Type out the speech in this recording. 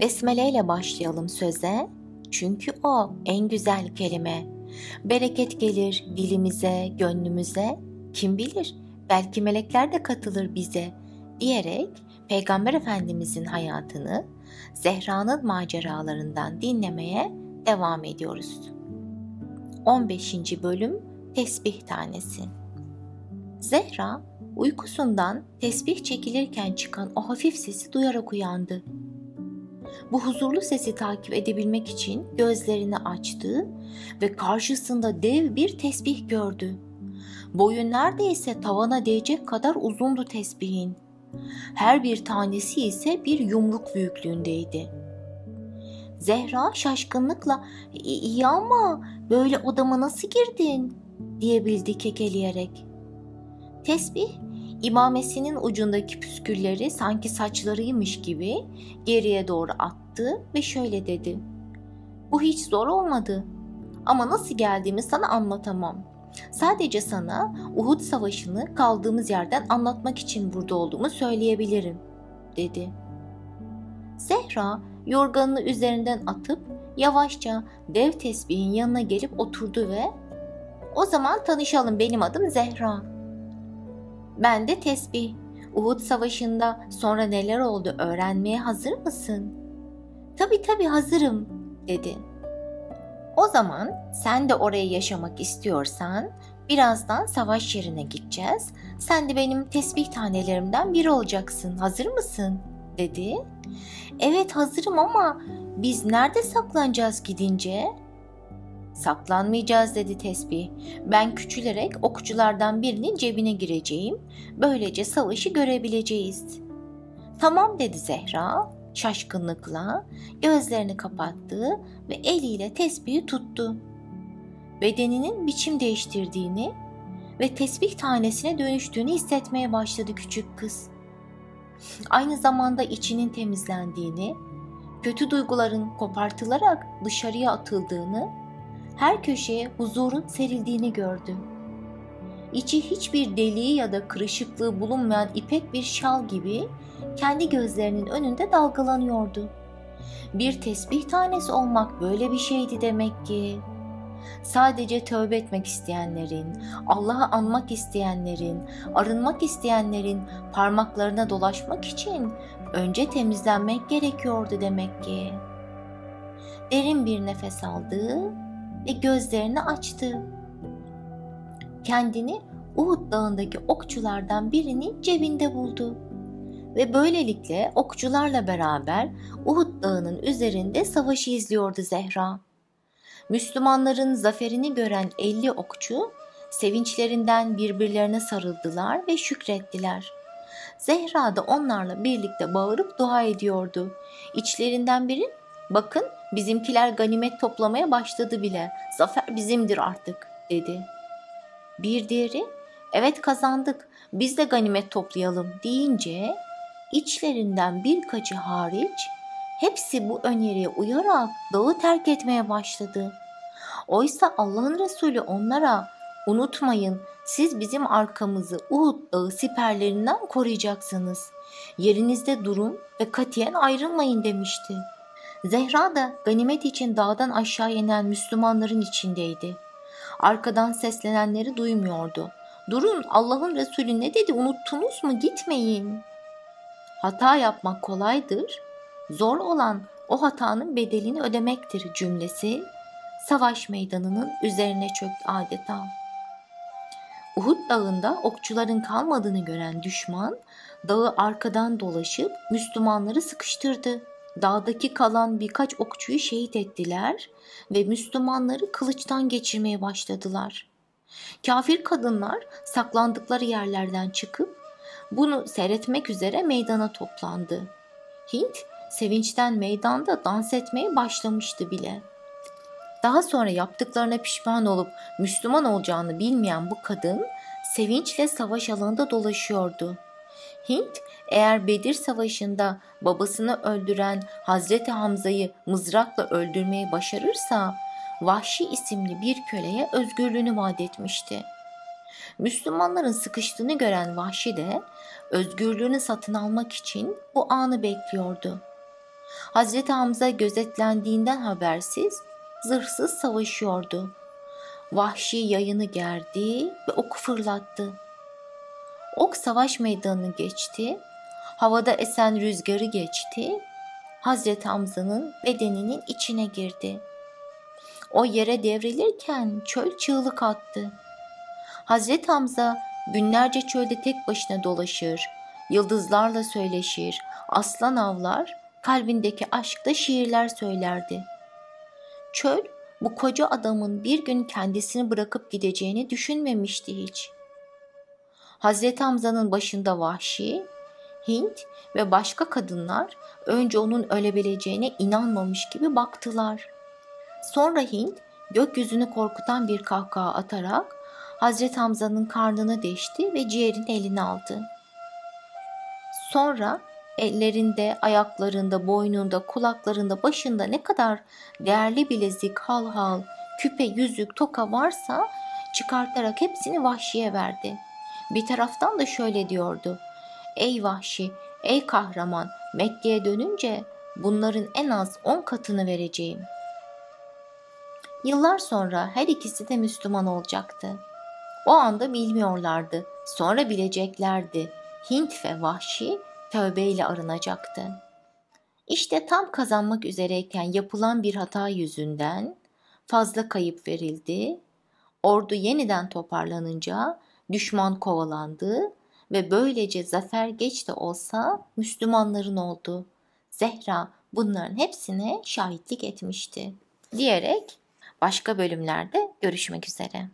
Besmele ile başlayalım söze. Çünkü o en güzel kelime. Bereket gelir dilimize, gönlümüze. Kim bilir belki melekler de katılır bize diyerek Peygamber Efendimizin hayatını Zehra'nın maceralarından dinlemeye devam ediyoruz. 15. bölüm Tesbih Tanesi Zehra uykusundan tesbih çekilirken çıkan o hafif sesi duyarak uyandı. Bu huzurlu sesi takip edebilmek için gözlerini açtı ve karşısında dev bir tesbih gördü. Boyu neredeyse tavana değecek kadar uzundu tesbihin. Her bir tanesi ise bir yumruk büyüklüğündeydi. Zehra şaşkınlıkla iyi ama böyle odama nasıl girdin diyebildi kekeleyerek. Tesbih imamesinin ucundaki püskülleri sanki saçlarıymış gibi geriye doğru attı ve şöyle dedi. Bu hiç zor olmadı ama nasıl geldiğimi sana anlatamam. Sadece sana Uhud Savaşı'nı kaldığımız yerden anlatmak için burada olduğumu söyleyebilirim, dedi. Zehra yorganını üzerinden atıp yavaşça dev tesbihin yanına gelip oturdu ve ''O zaman tanışalım benim adım Zehra. Ben de tesbih. Uhud Savaşı'nda sonra neler oldu öğrenmeye hazır mısın?'' ''Tabii tabii hazırım.'' dedi. O zaman sen de oraya yaşamak istiyorsan birazdan savaş yerine gideceğiz. Sen de benim tesbih tanelerimden biri olacaksın. Hazır mısın? dedi. Evet hazırım ama biz nerede saklanacağız gidince? Saklanmayacağız dedi tesbih. Ben küçülerek okçulardan birinin cebine gireceğim. Böylece savaşı görebileceğiz. Tamam dedi Zehra şaşkınlıkla gözlerini kapattı ve eliyle tesbihi tuttu. Bedeninin biçim değiştirdiğini ve tesbih tanesine dönüştüğünü hissetmeye başladı küçük kız. Aynı zamanda içinin temizlendiğini, kötü duyguların kopartılarak dışarıya atıldığını, her köşeye huzurun serildiğini gördü. İçi hiçbir deliği ya da kırışıklığı bulunmayan ipek bir şal gibi kendi gözlerinin önünde dalgalanıyordu. Bir tesbih tanesi olmak böyle bir şeydi demek ki. Sadece tövbe etmek isteyenlerin, Allah'ı anmak isteyenlerin, arınmak isteyenlerin parmaklarına dolaşmak için önce temizlenmek gerekiyordu demek ki. Derin bir nefes aldı ve gözlerini açtı. Kendini Uhud dağındaki okçulardan birinin cebinde buldu ve böylelikle okçularla beraber Uhud dağının üzerinde savaşı izliyordu Zehra. Müslümanların zaferini gören 50 okçu sevinçlerinden birbirlerine sarıldılar ve şükrettiler. Zehra da onlarla birlikte bağırıp dua ediyordu. İçlerinden biri bakın bizimkiler ganimet toplamaya başladı bile zafer bizimdir artık dedi. Bir diğeri evet kazandık biz de ganimet toplayalım deyince İçlerinden birkaçı hariç hepsi bu öneriye uyarak dağı terk etmeye başladı. Oysa Allah'ın Resulü onlara unutmayın siz bizim arkamızı Uhud dağı siperlerinden koruyacaksınız. Yerinizde durun ve katiyen ayrılmayın demişti. Zehra da ganimet için dağdan aşağı inen Müslümanların içindeydi. Arkadan seslenenleri duymuyordu. Durun Allah'ın Resulü ne dedi unuttunuz mu gitmeyin. Hata yapmak kolaydır, zor olan o hatanın bedelini ödemektir cümlesi savaş meydanının üzerine çöktü adeta. Uhud dağında okçuların kalmadığını gören düşman dağı arkadan dolaşıp Müslümanları sıkıştırdı. Dağdaki kalan birkaç okçuyu şehit ettiler ve Müslümanları kılıçtan geçirmeye başladılar. Kafir kadınlar saklandıkları yerlerden çıkıp bunu seyretmek üzere meydana toplandı. Hint sevinçten meydanda dans etmeye başlamıştı bile. Daha sonra yaptıklarına pişman olup Müslüman olacağını bilmeyen bu kadın sevinçle savaş alanında dolaşıyordu. Hint eğer Bedir Savaşı'nda babasını öldüren Hazreti Hamza'yı mızrakla öldürmeyi başarırsa Vahşi isimli bir köleye özgürlüğünü vaat etmişti. Müslümanların sıkıştığını gören Vahşi de özgürlüğünü satın almak için bu anı bekliyordu. Hazreti Hamza gözetlendiğinden habersiz zırhsız savaşıyordu. Vahşi yayını gerdi ve oku fırlattı. Ok savaş meydanını geçti, havada esen rüzgarı geçti, Hazreti Hamza'nın bedeninin içine girdi. O yere devrilirken çöl çığlık attı. Hazreti Hamza günlerce çölde tek başına dolaşır, yıldızlarla söyleşir, aslan avlar, kalbindeki aşkta şiirler söylerdi. Çöl bu koca adamın bir gün kendisini bırakıp gideceğini düşünmemişti hiç. Hazreti Hamza'nın başında vahşi, Hint ve başka kadınlar önce onun ölebileceğine inanmamış gibi baktılar. Sonra Hint gökyüzünü korkutan bir kahkaha atarak Hazreti Hamza'nın karnını deşti ve ciğerini eline aldı. Sonra ellerinde, ayaklarında, boynunda, kulaklarında, başında ne kadar değerli bilezik, hal hal, küpe, yüzük, toka varsa çıkartarak hepsini vahşiye verdi. Bir taraftan da şöyle diyordu. Ey vahşi, ey kahraman, Mekke'ye dönünce bunların en az on katını vereceğim. Yıllar sonra her ikisi de Müslüman olacaktı. O anda bilmiyorlardı. Sonra bileceklerdi. Hint ve Vahşi tövbeyle arınacaktı. İşte tam kazanmak üzereyken yapılan bir hata yüzünden fazla kayıp verildi. Ordu yeniden toparlanınca düşman kovalandı ve böylece zafer geç de olsa Müslümanların oldu. Zehra bunların hepsine şahitlik etmişti diyerek başka bölümlerde görüşmek üzere.